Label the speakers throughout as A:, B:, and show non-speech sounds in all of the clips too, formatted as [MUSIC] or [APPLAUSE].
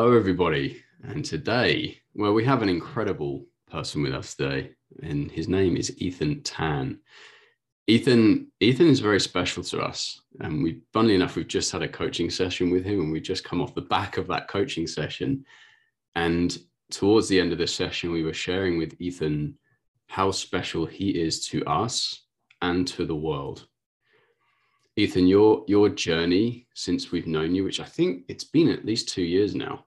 A: Hello, everybody. And today, well, we have an incredible person with us today, and his name is Ethan Tan. Ethan, Ethan is very special to us. And we, funnily enough, we've just had a coaching session with him, and we just come off the back of that coaching session. And towards the end of the session, we were sharing with Ethan how special he is to us and to the world. Ethan, your your journey since we've known you, which I think it's been at least two years now.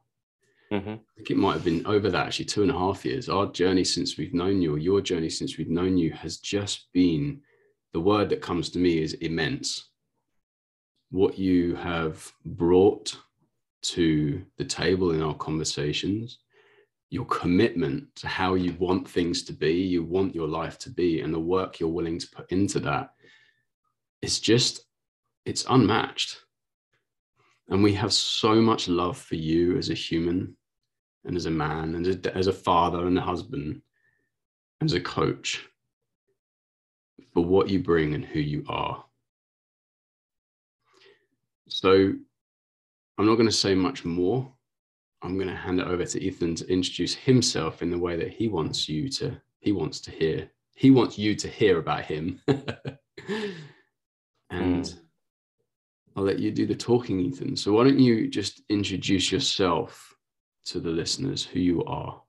A: Mm-hmm. I think it might have been over that actually two and a half years. Our journey since we've known you, or your journey since we've known you, has just been the word that comes to me is immense. What you have brought to the table in our conversations, your commitment to how you want things to be, you want your life to be, and the work you're willing to put into that. It's just it's unmatched. And we have so much love for you as a human and as a man and as a, father and a husband, and as a coach for what you bring and who you are. So I'm not going to say much more. I'm going to hand it over to Ethan to introduce himself in the way that he wants you to he wants to hear. He wants you to hear about him. [LAUGHS] and mm. I'll let you do the talking, Ethan. So why don't you just introduce yourself to the listeners, who you are?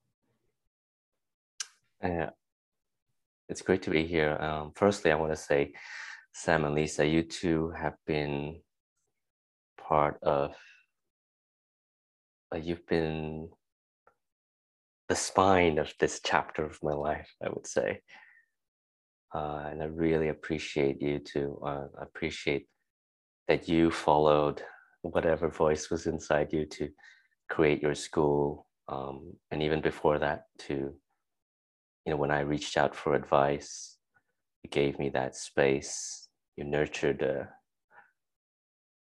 B: Uh, it's great to be here. Um, firstly, I want to say, Sam and Lisa, you two have been part of, uh, you've been the spine of this chapter of my life, I would say. Uh, and I really appreciate you two. Uh, appreciate that you followed whatever voice was inside you to create your school um, and even before that to you know when i reached out for advice you gave me that space you nurtured the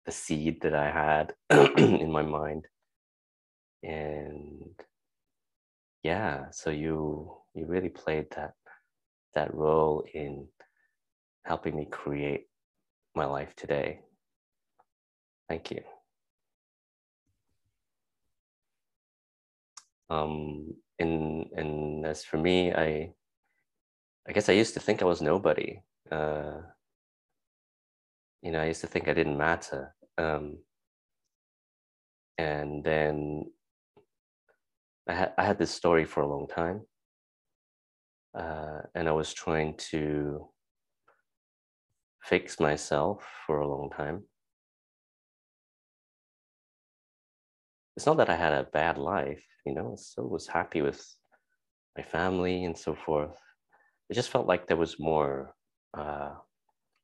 B: the seed that i had [CLEARS THROAT] in my mind and yeah so you you really played that that role in helping me create my life today Thank you. Um, and and as for me, I I guess I used to think I was nobody. Uh, you know, I used to think I didn't matter. Um, and then I had I had this story for a long time, uh, and I was trying to fix myself for a long time. it's not that I had a bad life, you know, still was happy with my family and so forth. It just felt like there was more, uh,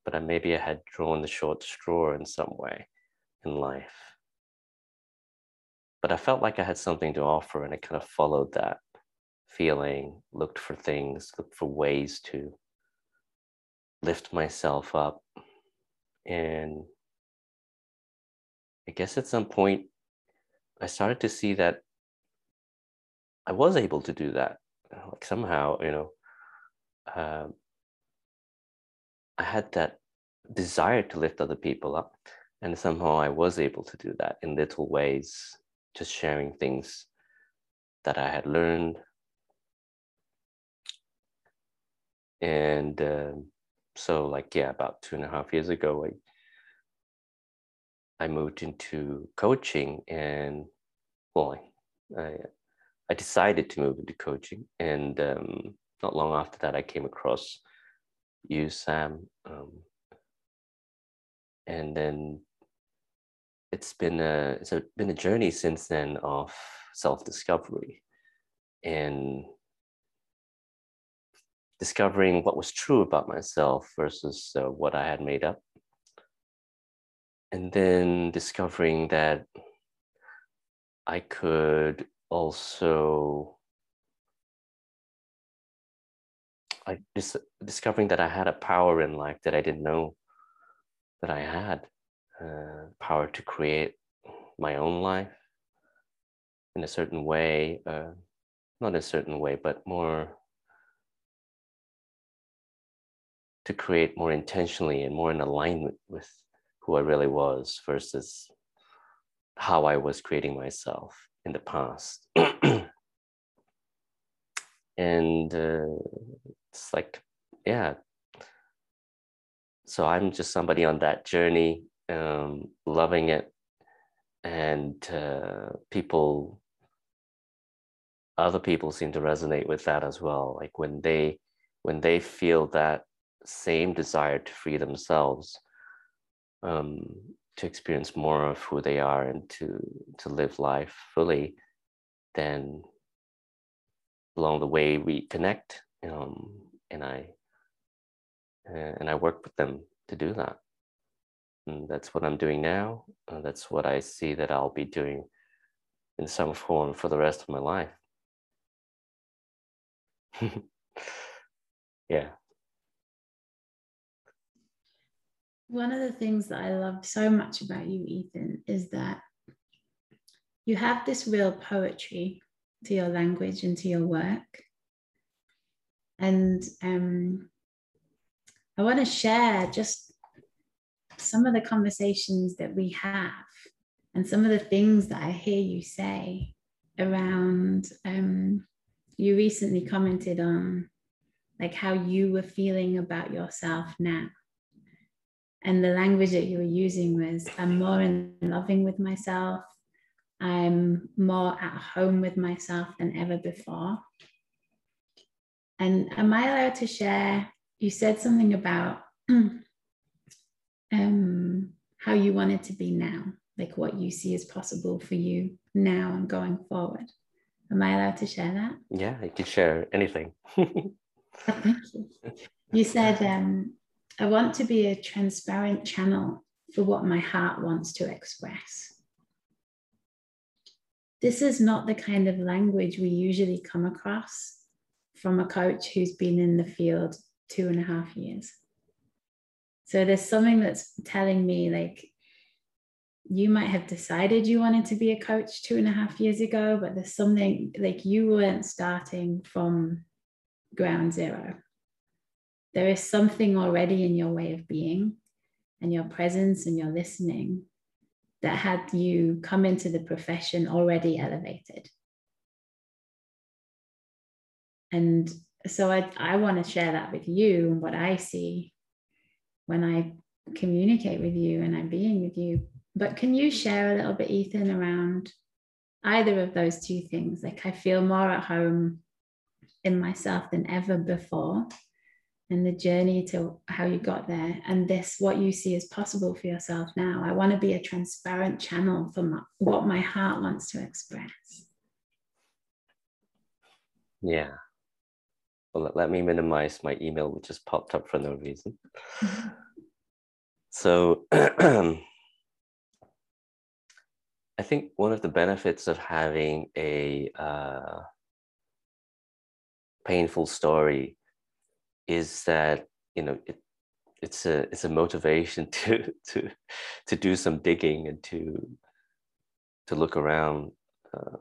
B: but I, maybe I had drawn the short straw in some way in life. But I felt like I had something to offer, and I kind of followed that feeling, looked for things, looked for ways to lift myself up. And I guess at some point, I started to see that I was able to do that. Like somehow, you know, um, I had that desire to lift other people up, and somehow I was able to do that in little ways, just sharing things that I had learned. And um, so, like, yeah, about two and a half years ago, I I moved into coaching and well, I, I decided to move into coaching. And um, not long after that, I came across you, Sam. Um, and then it's been a it's a, been a journey since then of self discovery and discovering what was true about myself versus uh, what I had made up and then discovering that I could also I dis- discovering that I had a power in life that I didn't know that I had uh, power to create my own life in a certain way, uh, not a certain way, but more to create more intentionally and more in alignment with who I really was versus how I was creating myself. In the past. [CLEARS THROAT] and uh, it's like, yeah. So I'm just somebody on that journey, um, loving it. And uh, people, other people seem to resonate with that as well. Like when they, when they feel that same desire to free themselves, um, to experience more of who they are and to to live life fully, then along the way we connect, um, and I and I work with them to do that. And that's what I'm doing now. Uh, that's what I see that I'll be doing in some form for the rest of my life. [LAUGHS] yeah.
C: One of the things that I love so much about you, Ethan, is that you have this real poetry to your language and to your work. And um, I want to share just some of the conversations that we have and some of the things that I hear you say around. Um, you recently commented on like how you were feeling about yourself now and the language that you were using was i'm more in loving with myself. I'm more at home with myself than ever before. And am i allowed to share you said something about [CLEARS THROAT] um, how you want it to be now like what you see as possible for you now and going forward? Am i allowed to share that?
B: Yeah you can share anything. [LAUGHS]
C: Thank you. You said um, I want to be a transparent channel for what my heart wants to express. This is not the kind of language we usually come across from a coach who's been in the field two and a half years. So there's something that's telling me like, you might have decided you wanted to be a coach two and a half years ago, but there's something like you weren't starting from ground zero there is something already in your way of being and your presence and your listening that had you come into the profession already elevated. And so I, I want to share that with you and what I see when I communicate with you and I'm being with you. But can you share a little bit, Ethan, around either of those two things? Like I feel more at home in myself than ever before and the journey to how you got there. And this what you see as possible for yourself now. I want to be a transparent channel for my, what my heart wants to express.
B: Yeah. Well let, me minimize my email which just popped up for no reason. So [CLEARS THROAT] i think one of the benefits of having a uh, painful story is that you know it, it's a it's a motivation [LAUGHS] to to to do some digging and to to look around uh,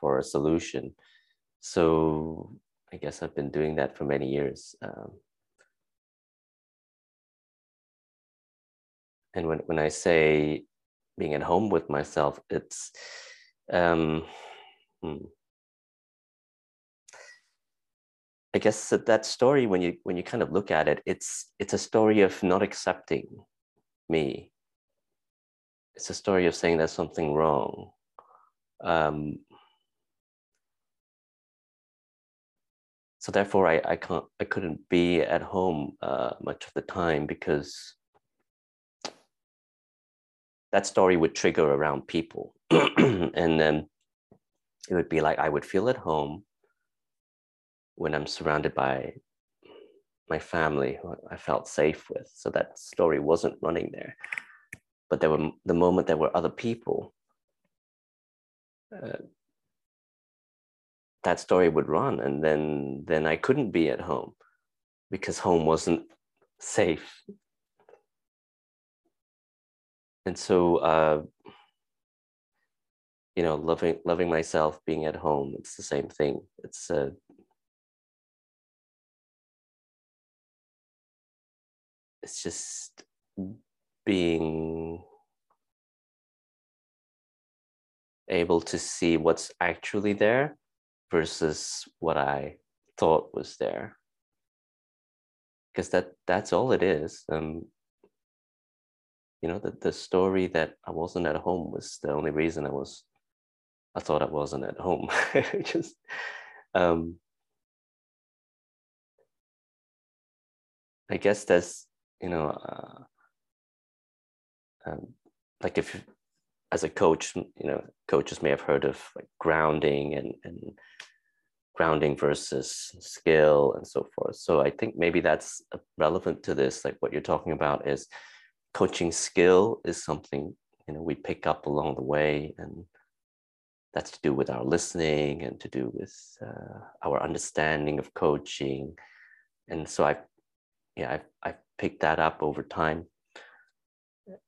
B: for a solution. So I guess I've been doing that for many years. Um, and when when I say being at home with myself, it's um, hmm, I guess that, that story, when you when you kind of look at it, it's it's a story of not accepting me. It's a story of saying there's something wrong. Um, so therefore, I, I can't I couldn't be at home uh, much of the time because that story would trigger around people, [CLEARS THROAT] and then it would be like I would feel at home when I'm surrounded by my family who I felt safe with. So that story wasn't running there. But there were the moment there were other people, uh, that story would run, and then then I couldn't be at home because home wasn't safe. And so, uh, you know, loving loving myself, being at home, it's the same thing. It's uh, it's just being able to see what's actually there versus what I thought was there. Because that that's all it is. Um, you know, the, the story that I wasn't at home was the only reason I was I thought I wasn't at home. [LAUGHS] Just um I guess that's you know uh, um, like if as a coach you know coaches may have heard of like grounding and and grounding versus skill and so forth. So i think maybe that's relevant to this. Like what you're talking about is coaching skill is something you know we pick up along the way and that's to do with our listening and to do with uh, our understanding of coaching. And so i yeah I've, I've picked that up over time.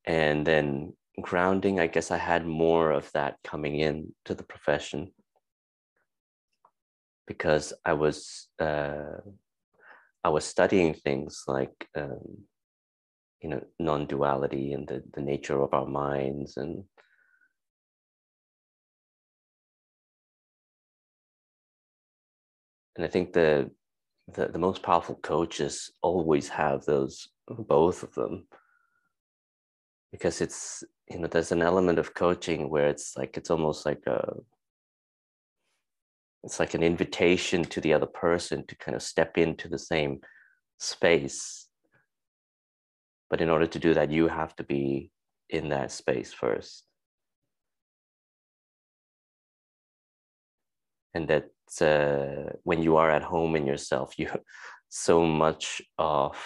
B: And then grounding i guess i had more of that coming in to the profession because i was uh, i was studying things like um, you know non-duality and the, the nature of our minds and and i think the the, the most powerful coaches always have those both of them. Because it's you know there's an element of coaching where it's like it's almost like a it's like an invitation to the other person to kind of step into the same space. But in order to do that you have to be in that space first and that uh, when you are at home in yourself you [LAUGHS] so much of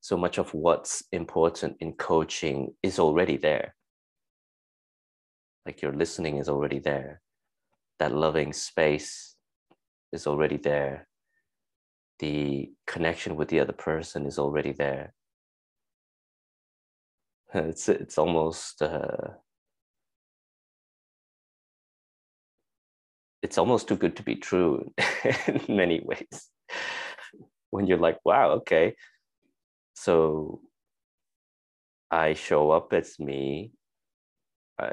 B: so much of what's important in coaching is already there. Like your listening is already there. That loving space is already there. The connection with the other person is already there. [LAUGHS] It's it's almost uh, it's almost too good to be true [LAUGHS] in many ways. When you're like wow okay. So i show up as me. I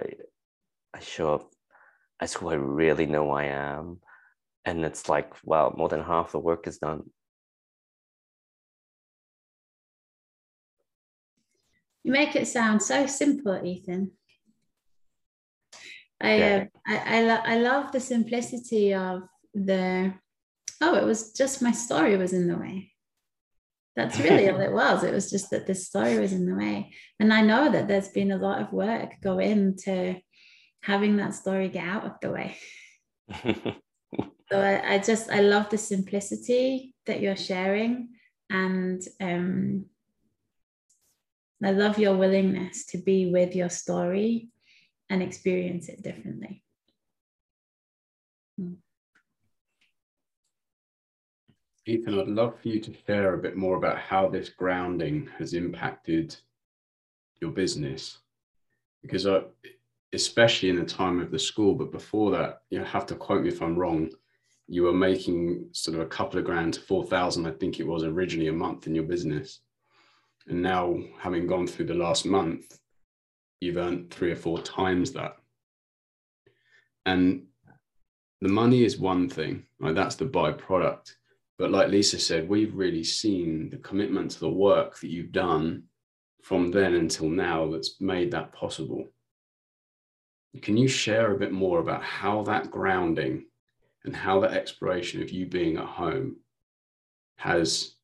B: i show up as who i really know i am. And it's like wow more than half the work is done.
C: You make it sound so simple ethan I, yeah. uh, I I, lo- I love the simplicity of the oh it was just my story was in the way. That's really all it [LAUGHS] was. It was just that the story was in the way. And i know that there's been a lot of work go into having that story get out of the way. [LAUGHS] So I, I, just i love the simplicity that you're sharing and um i love your willingness to be with your story and experience it differently. Hmm.
A: Ethan, I'd love for you to share a bit more about how this grounding has impacted your business. Because I, especially in the time of the school, but before that, you have to quote me if I'm wrong, you were making sort of a couple of grand to 4,000, I think it was originally a month in your business. And now, having gone through the last month, you've earned three or four times that. And the money is one thing, right? That's the byproduct. But like Lisa said, we've really seen the commitment to the work that you've done from then until now that's made that possible. Can you share a bit more about how that grounding and how that exploration of you being at home has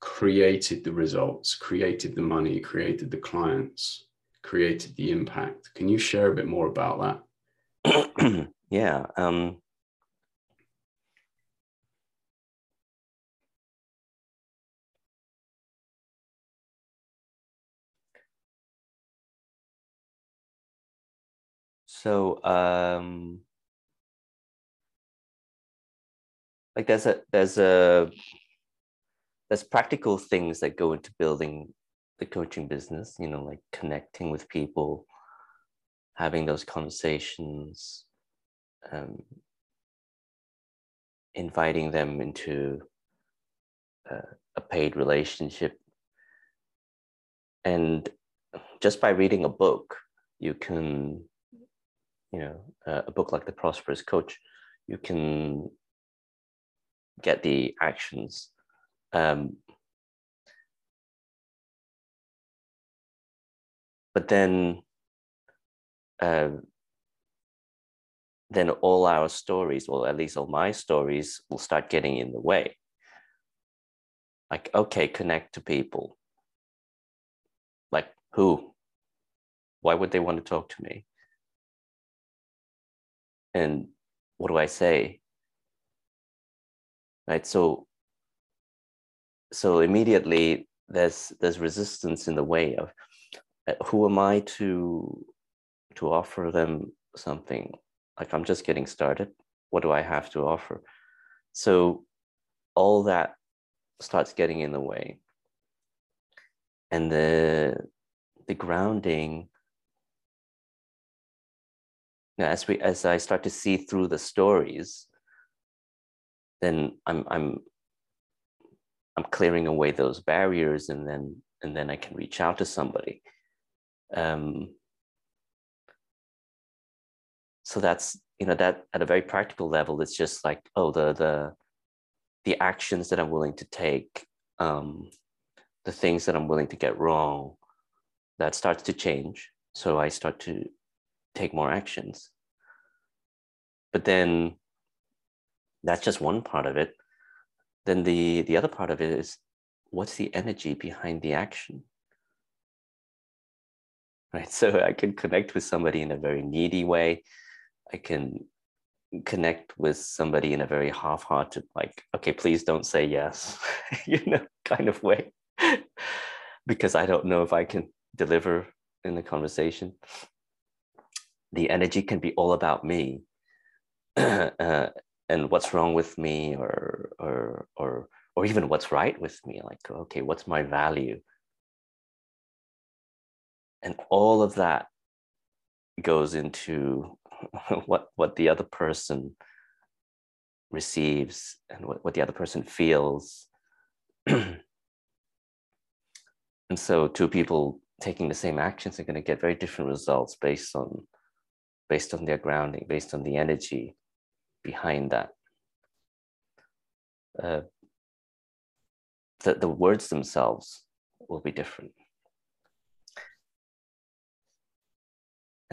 A: created the results, created the money, created the clients, created the impact. Can you share a bit more about
B: that? [CLEARS THROAT] yeah. Um, so um, like there's a there's a there's practical things that go into building the coaching business, you know, like connecting with people, having those conversations, um, inviting them into uh, a paid relationship. And just by reading a book, you can you know uh, a book like the prosperous coach you can get the actions um, but then uh, then all our stories or at least all my stories will start getting in the way. Like okay connect to people. Like who? Why would they want to talk to me? And what do i say? Right so so immediately there's there's resistance in the way of who am i to to offer them something? Like i'm just getting started. What do i have to offer? So all that starts getting in the way. And the the grounding now, as we as i start to see through the stories then i'm i'm i'm clearing away those barriers and then and then i can reach out to somebody um, so that's you know that at a very practical level it's just like oh the the the actions that i'm willing to take um, the things that i'm willing to get wrong that starts to change. So i start to take more actions. But then that's just one part of it. Then the the other part of it is what's the energy behind the action right [LAUGHS] so i can connect with somebody in a very needy way I can connect with somebody in a very half-hearted, like, okay, please don't say yes, [LAUGHS] you know, kind of way, [LAUGHS] because I don't know if I can deliver in the conversation. The energy can be all about me [CLEARS THROAT] uh, and what's wrong with me, or or or or even what's right with me. Like, okay, what's my value? And all of that goes into [LAUGHS] what what the other person receives and what, what the other person feels. [CLEARS THROAT] And so two people taking the same actions are going to get very different results based on based on their grounding based on the energy behind that. Uh, the, the words themselves will be different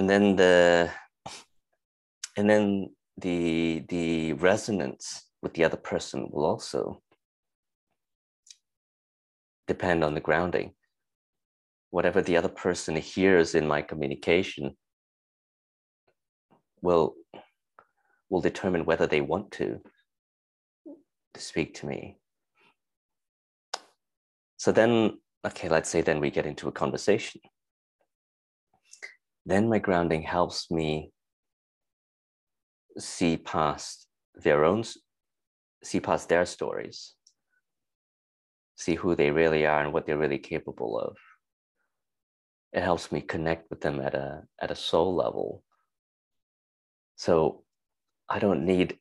B: and then the and then the the resonance with the other person will also depend on the grounding. Whatever the other person hears in my communication will will determine whether they want to to speak to me. So then okay let's say then we get into a conversation then my grounding helps me see past their own, see past their stories, see who they really are and what they're really capable of. It helps me connect with them at a at a soul level. So I don't need,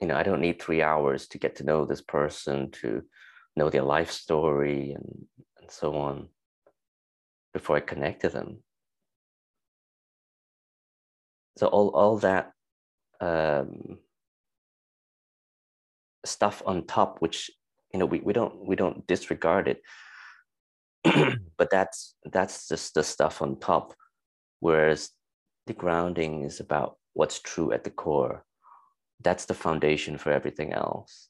B: you know, I don't need three hours to get to know this person, to know their life story and, and so on before I connect to them. So all, all that um, stuff on top, which you know we, we don't we don't disregard it, [CLEARS THROAT] but that's that's just the stuff on top. Whereas the grounding is about what's true at the core. That's the foundation for everything else.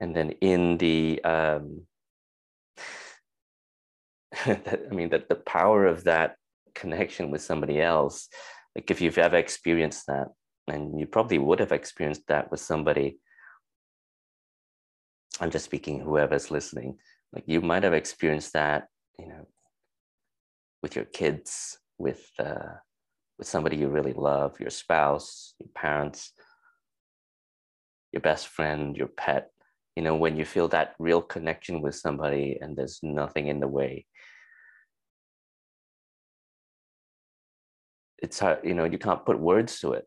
B: And then in the um, [LAUGHS] I mean that the power of that connection with somebody else like if you've ever experienced that and you probably would have experienced that with somebody. I'm just speaking whoever's listening. Like you might have experienced that you know with your kids with uh, with somebody you really love your spouse your parents your best friend your pet. You know when you feel that real connection with somebody and there's nothing in the way it's hard, you know, you can't put words to it.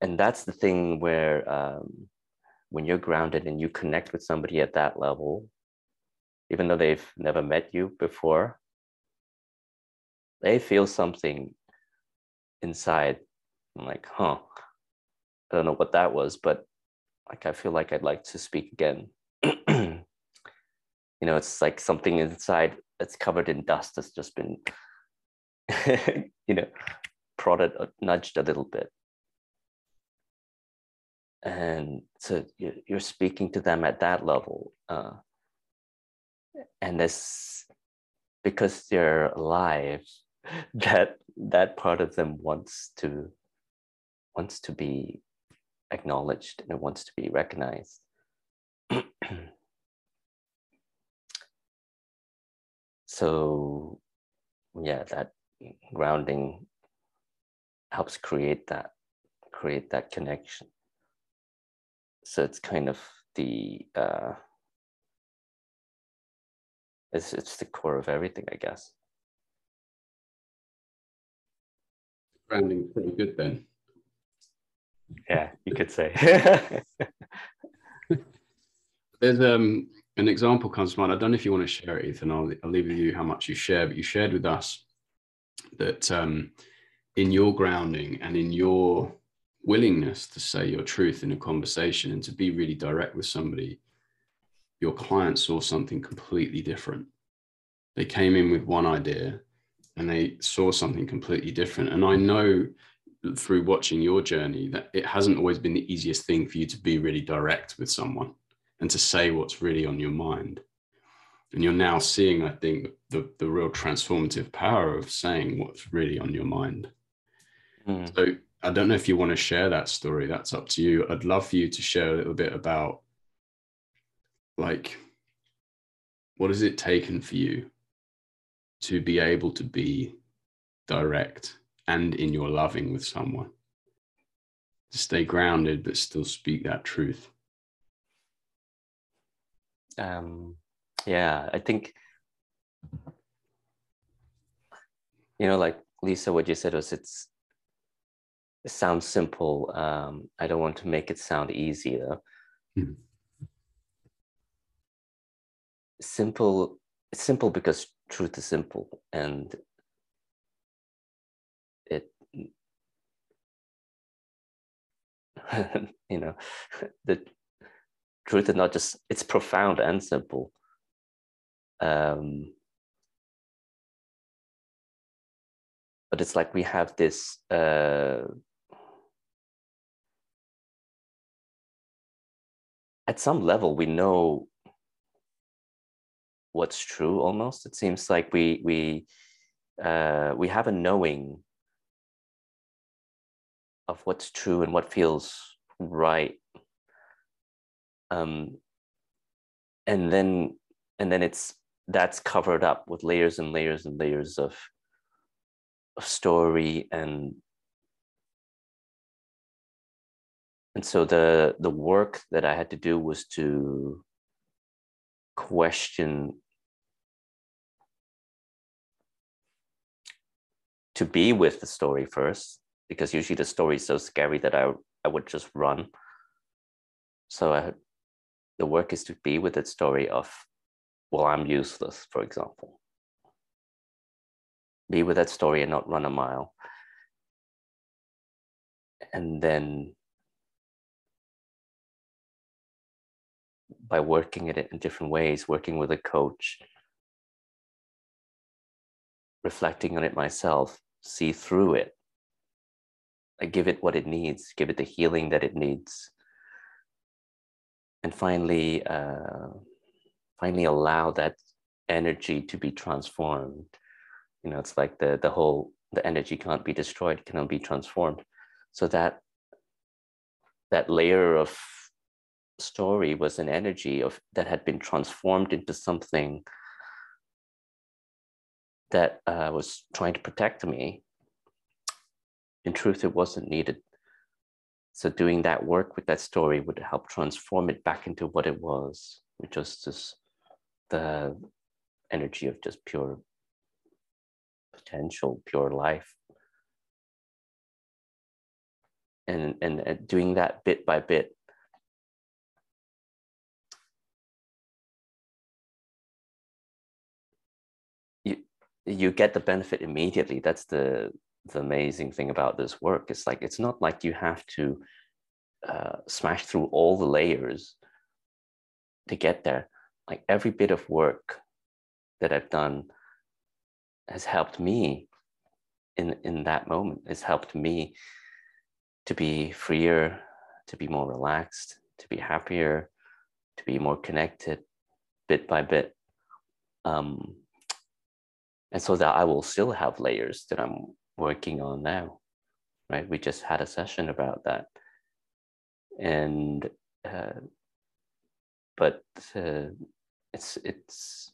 B: And that's the thing where um, when you're grounded and you connect with somebody at that level, even though they've never met you before, they feel something inside. I'm like, huh, I don't know what that was, but like I feel like I'd like to speak again. [CLEARS THROAT] you know, it's like something inside that's covered in dust that's just been, [LAUGHS] you know, prodded, uh, nudged a little bit. And so you're speaking to them at that level. Uh, and this, because they're alive, [LAUGHS] that that part of them wants to wants to be acknowledged and it wants to be recognized. [CLEARS THROAT] so yeah, that grounding helps create that create that connection. So it's kind of the uh, it's it's the core of everything, I guess.
A: Grounding pretty good then.
B: Yeah, you could say. [LAUGHS] [LAUGHS]
A: There's um an example comes to mind. I don't know if you want to share it, Ethan. I'll, I'll leave with you how much you share, but you shared with us that um, in your grounding and in your willingness to say your truth in a conversation and to be really direct with somebody, your client saw something completely different. They came in with one idea and they saw something completely different. And I know through watching your journey that it hasn't always been the easiest thing for you to be really direct with someone and to say what's really on your mind. And you're now seeing, I think, the, the real transformative power of saying what's really on your mind. Mm. So I don't know if you want to share that story. That's up to you. I'd love for you to share a little bit about like what has it taken for you to be able to be direct and in your loving with someone to stay grounded but still speak that truth
B: um yeah i think you know like lisa what you said was it's it sounds simple um i don't want to make it sound easy though mm-hmm. simple simple because truth is simple and it [LAUGHS] you know [LAUGHS] the truth is not just it's profound and simple um but it's like we have this uh at some level we know what's true almost. It seems like we we uh, we have a knowing of what's true and what feels right. Um, and then and then it's that's covered up with layers and layers and layers of, story and and so the the work that i had to do was to question to be with the story first because usually the story is so scary that I, I would just run. So I, the work is to be with that story of, well, I'm useless, for example. Be with that story and not run a mile. And then by working at it in different ways, working with a coach, reflecting on it myself, see through it. I give it what it needs, give it the healing that it needs. And finally, uh, finally allow that energy to be transformed. You know, it's like the the whole the energy can't be destroyed, cannot be transformed. So that that layer of story was an energy of that had been transformed into something that uh, was trying to protect me, in truth, it wasn't needed. So doing that work with that story would help transform it back into what it was, which was just the energy of just pure potential, pure life. And, and, doing that bit by bit you get the benefit immediately. That's the the amazing thing about this work. It's like it's not like you have to uh, smash through all the layers to get there. Like every bit of work that I've done has helped me in in that moment. It's helped me to be freer, to be more relaxed, to be happier, to be more connected, bit by bit. Um, and so that I will still have layers that I'm working on now, right? We just had a session about that, and uh, but uh, it's it's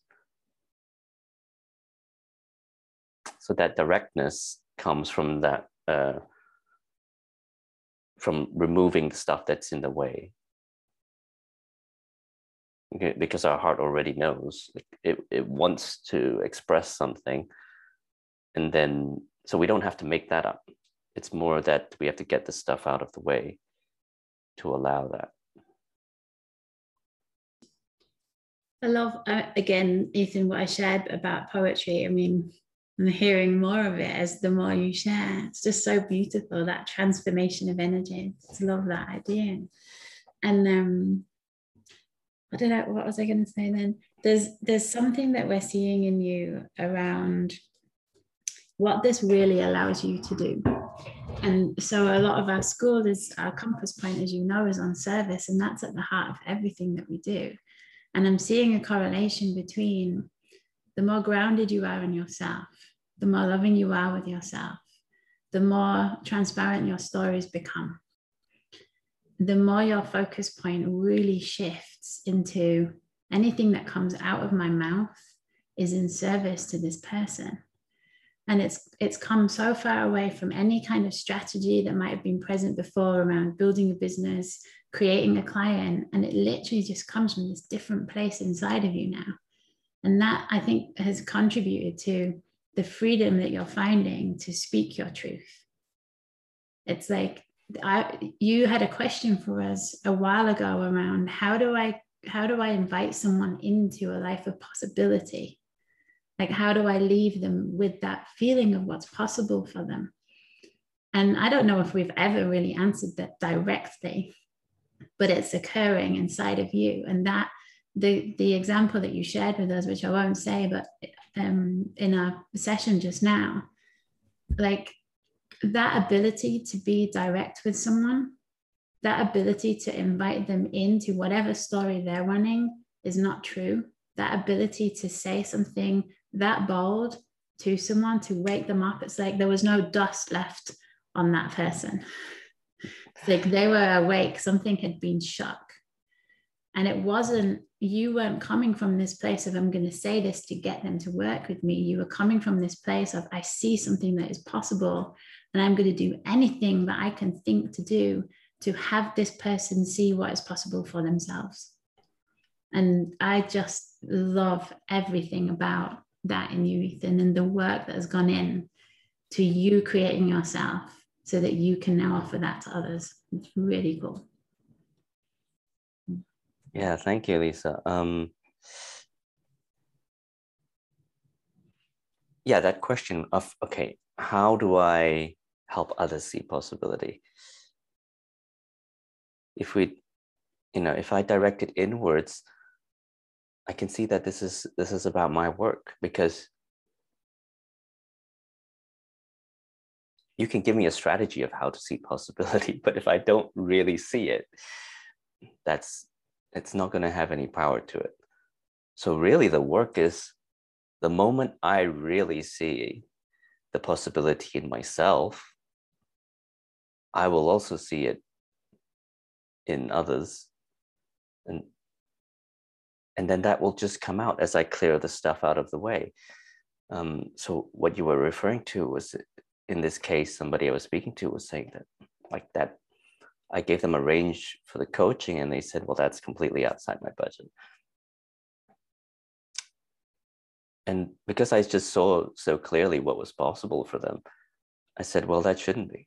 B: so that directness comes from that uh, from removing the stuff that's in the way. Okay, because our heart already knows it, it wants to express something and then so we don't have to make that up. It's more that we have to get the stuff out of the way to allow that.
C: I love uh, again ethan what i shared about poetry. I mean I'm hearing more of it as the more you share it's just so beautiful that transformation of energy I love that idea and um I don't know what was I going to say then. There's there's something that we're seeing in you around what this really allows you to do. And so a lot of our school is our compass point, as you know, is on service, and that's at the heart of everything that we do. And I'm seeing a correlation between the more grounded you are in yourself, the more loving you are with yourself, the more transparent your stories become. The more your focus point really shifts into anything that comes out of my mouth is in service to this person. And it's it's come so far away from any kind of strategy that might have been present before around building a business creating a client and it literally just comes from this different place inside of you now. And that i think has contributed to the freedom that you're finding to speak your truth it's like I, you had a question for us a while ago around how do I how do I invite someone into a life of possibility? Like how do I leave them with that feeling of what's possible for them? And I don't know if we've ever really answered that directly, but it's occurring inside of you. And that the the example that you shared with us, which I won't say, but um, in our session just now, like that ability to be direct with someone, that ability to invite them into whatever story they're running is not true. That ability to say something that bold to someone to wake them up, it's like there was no dust left on that person. It's like they were awake, something had been shook. And it wasn't, you weren't coming from this place of, I'm going to say this to get them to work with me. You were coming from this place of, I see something that is possible and I'm going to do anything that I can think to do to have this person see what is possible for themselves. And I just love everything about that in you, Ethan, and the work that has gone in to you creating yourself so that you can now offer that to others. It's really cool.
B: Yeah, thank you, Lisa. Um, yeah, that question of okay, how do I help others see possibility. If we, you know, if I direct it inwards, I can see that this is this is about my work because you can give me a strategy of how to see possibility, [LAUGHS] but if I don't really see it, that's it's not going to have any power to it. So really the work is the moment I really see the possibility in myself, I will also see it in others. And and then that will just come out as I clear the stuff out of the way. Um, so what you were referring to was in this case, somebody I was speaking to was saying that like that I gave them a range for the coaching and they said, well, that's completely outside my budget. And because I just saw so clearly what was possible for them, I said, well, that shouldn't be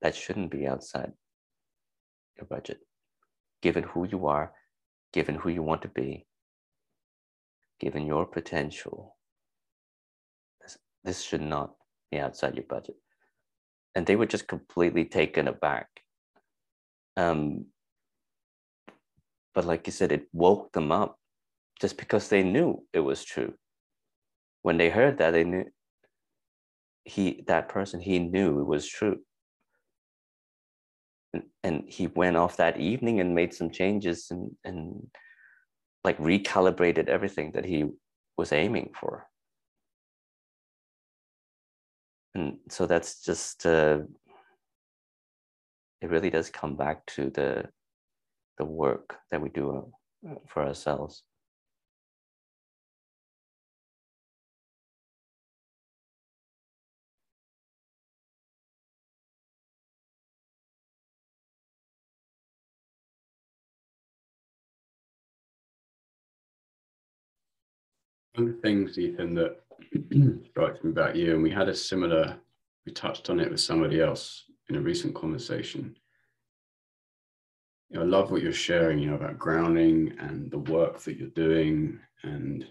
B: that shouldn't be outside your budget, given who you are, given who you want to be, given your potential. this should not be outside your budget. And they were just completely taken aback. Um, but like you said, it woke them up just because they knew it was true. When they heard that, they knew he that person he knew it was true. And, and he went off that evening and made some changes and and like recalibrated everything that he was aiming for. And so that's just uh, it really does come back to the the work that we do uh, for ourselves.
A: One of the things, Ethan, that [CLEARS THROAT] strikes me about you, and we had a similar, we touched on it with somebody else in a recent conversation. You know, I love what you're sharing, you know, about grounding and the work that you're doing and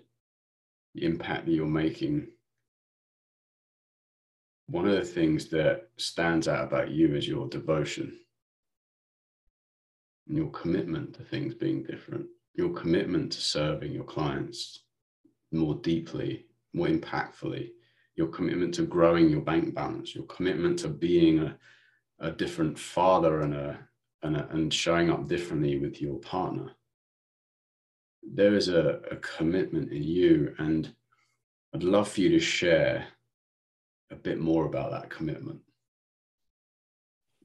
A: the impact that you're making. One of the things that stands out about you is your devotion and your commitment to things being different, your commitment to serving your clients more deeply, more impactfully, your commitment to growing your bank balance, your commitment to being a, a different father and a, and a, and showing up differently with your partner. There is a, a commitment in you, and I'd love for you to share a bit more about that commitment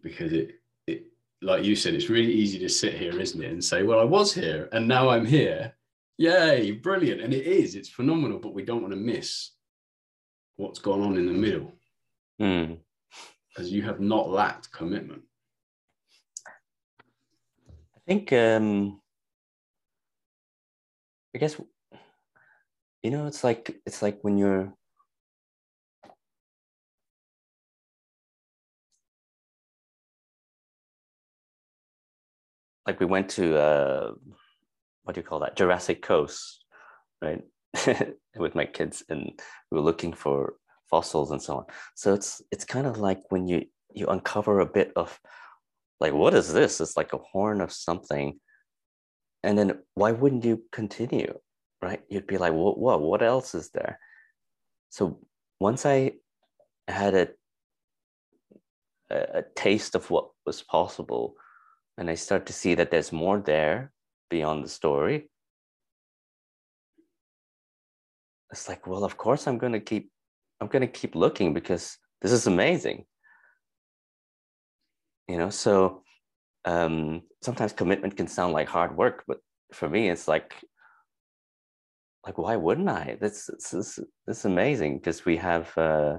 A: because it it like you said it's really easy to sit here isn't it and say well i was here and now i'm here Yay, brilliant. And it is, it's phenomenal, but we don't want to miss what's gone on in the middle.
B: Mm.
A: Because you have not lacked commitment.
B: I think, um, I guess, you know, it's like, it's like when you're, like we went to uh, what do you call that Jurassic Coast, right? [LAUGHS] With my kids, and we were looking for fossils and so on. So it's it's kind of like when you you uncover a bit of like what is this? It's like a horn of something, and then why wouldn't you continue, right? You'd be like, what what what else is there? So once I had a a taste of what was possible, and I start to see that there's more there beyond the story. It's like well of course i'm going to keep i'm going to keep looking because this is amazing. You know so um, sometimes commitment can sound like hard work but for me it's like like why wouldn't i? This this this is amazing because we have uh,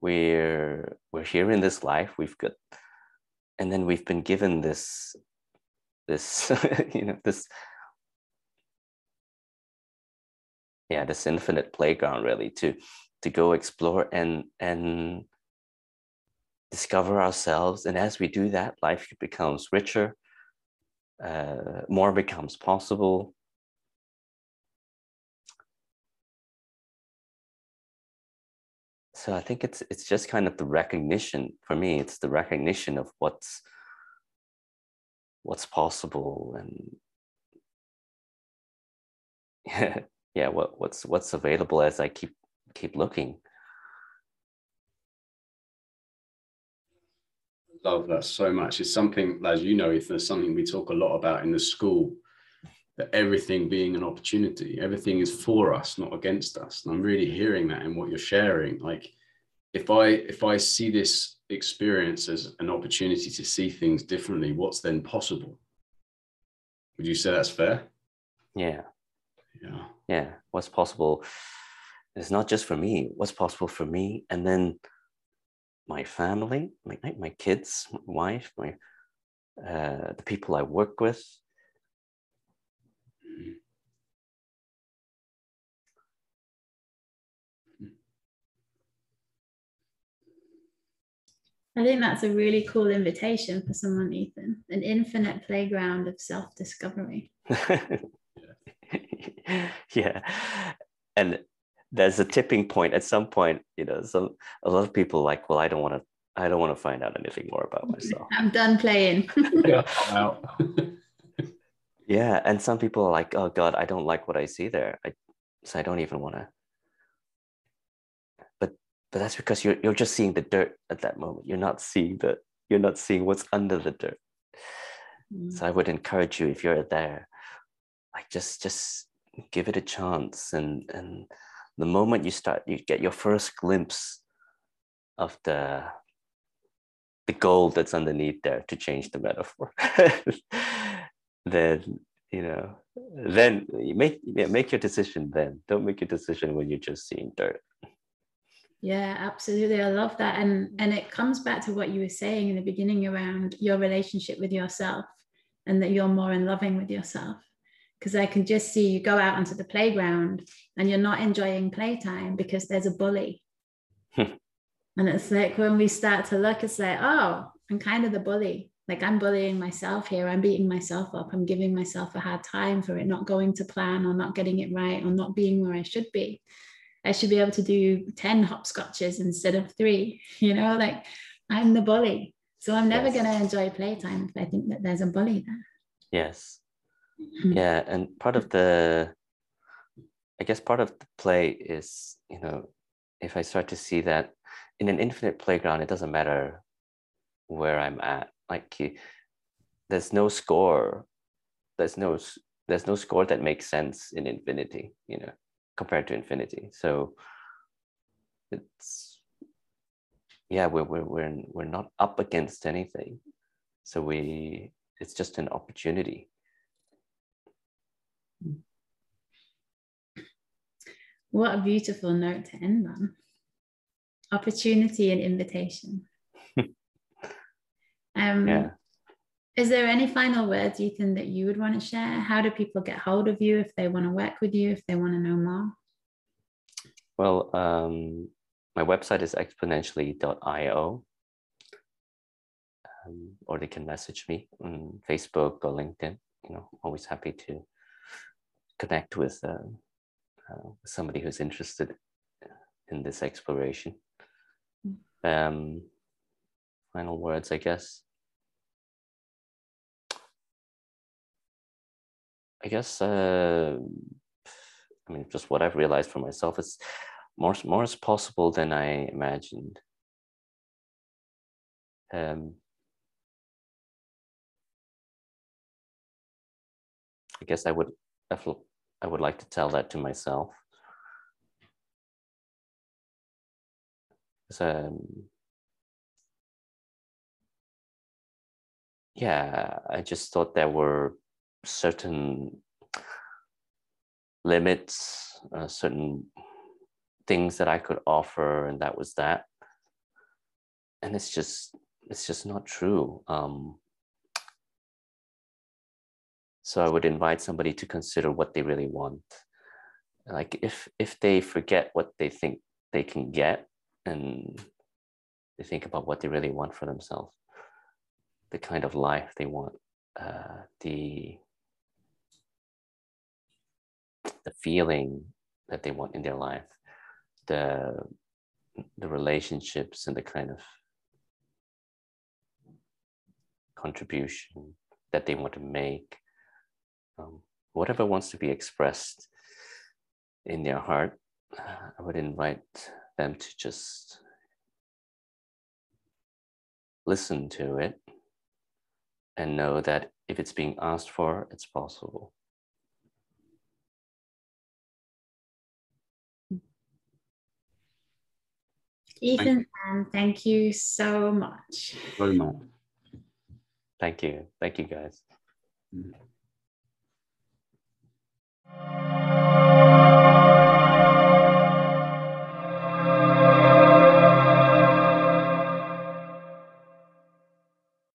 B: we're we're here in this life. We've got and then we've been given this this [LAUGHS] you know this yeah this infinite playground really to to go explore and and discover ourselves. And as we do that life becomes richer uh, more becomes possible so I think it's it's just kind of the recognition for me. It's the recognition of what's what's possible and yeah, [LAUGHS] yeah, what what's what's available as I keep keep looking.
A: Love that so much. It's something, as you know, Ethan, it's something we talk a lot about in the school that everything being an opportunity, everything is for us, not against us. And I'm really hearing that in what you're sharing. Like if I if I see this experience as an opportunity to see things differently, what's then possible? Would you say that's fair?
B: Yeah.
A: Yeah.
B: Yeah. What's possible is not just for me, what's possible for me and then my family, my my kids, my wife, my uh, the people I work with,
C: I think that's a really cool invitation for someone, Ethan. An infinite playground of self discovery. [LAUGHS]
B: yeah. And there's a tipping point at some point. You know, some a lot of people like, well, I don't want to. I don't want to find out anything more about myself. [LAUGHS]
C: I'm done playing. [LAUGHS]
A: yeah,
B: yeah, and some people are like, oh God, I don't like what I see there. I, so I don't even want to. But that's because you're you're just seeing the dirt at that moment. You're not seeing the you're not seeing what's under the dirt. Mm. So I would encourage you if you're there, like just just give it a chance and and the moment you start you get your first glimpse of the the gold that's underneath there to change the metaphor [LAUGHS] then you know then you make yeah, make your decision then don't make your decision when you're just seeing dirt
C: yeah absolutely i love that and mm. and it comes back to what you were saying in the beginning around your relationship with yourself and that you're more in loving with yourself because i can just see you go out onto the playground and you're not enjoying playtime because there's a bully hmm. And it's like when we start to look, it's like, oh, I'm kind of the bully. Like I'm bullying myself here. I'm beating myself up. I'm giving myself a hard time for it not going to plan or not getting it right or not being where I should be. I should be able to do 10 hopscotches instead of three, [LAUGHS] you know, like I'm the bully. So I'm never yes. going to enjoy playtime if I think that there's a bully there.
B: Yes. Mm-hmm. Yeah. And part of the, I guess part of the play is, you know, if I start to see that in an infinite playground, it doesn't matter where I'm at. Like there's no score. There's no there's no score that makes sense in infinity. You know, compared to infinity. So it's yeah, we're we're we're we're not up against anything. So we it's just an opportunity.
C: What a beautiful note to end on opportunity and invitation. [LAUGHS] um, yeah. Is there any final words, Ethan, that you would want to share? How do people get hold of you if they want to work with you, if they want to know more?
B: Well, um, my website is exponentially.io. Um, or they can message me on Facebook or LinkedIn. You know, always happy to connect with uh, uh, somebody who's interested in this exploration um, final words, I guess. I guess, uh, I mean, just what I've realized for myself is more, more is possible than I imagined. Um, I guess I would, I would like to tell that to myself. um, yeah, I just thought there were certain limits, uh, certain things that I could offer, and that was that. And it's just, it's just not true. Um, so I would invite somebody to consider what they really want. Like if if they forget what they think they can get, and they think about what they really want for themselves, the kind of life they want, uh, the the feeling that they want in their life, the the relationships and the kind of contribution that they want to make, um, whatever wants to be expressed in their heart, I would invite them to just listen to it and know that if it's being asked for, it's possible.
C: Ethan, thank you, thank you so much.
A: Very much.
B: Thank you. Thank you, guys. Mm -hmm.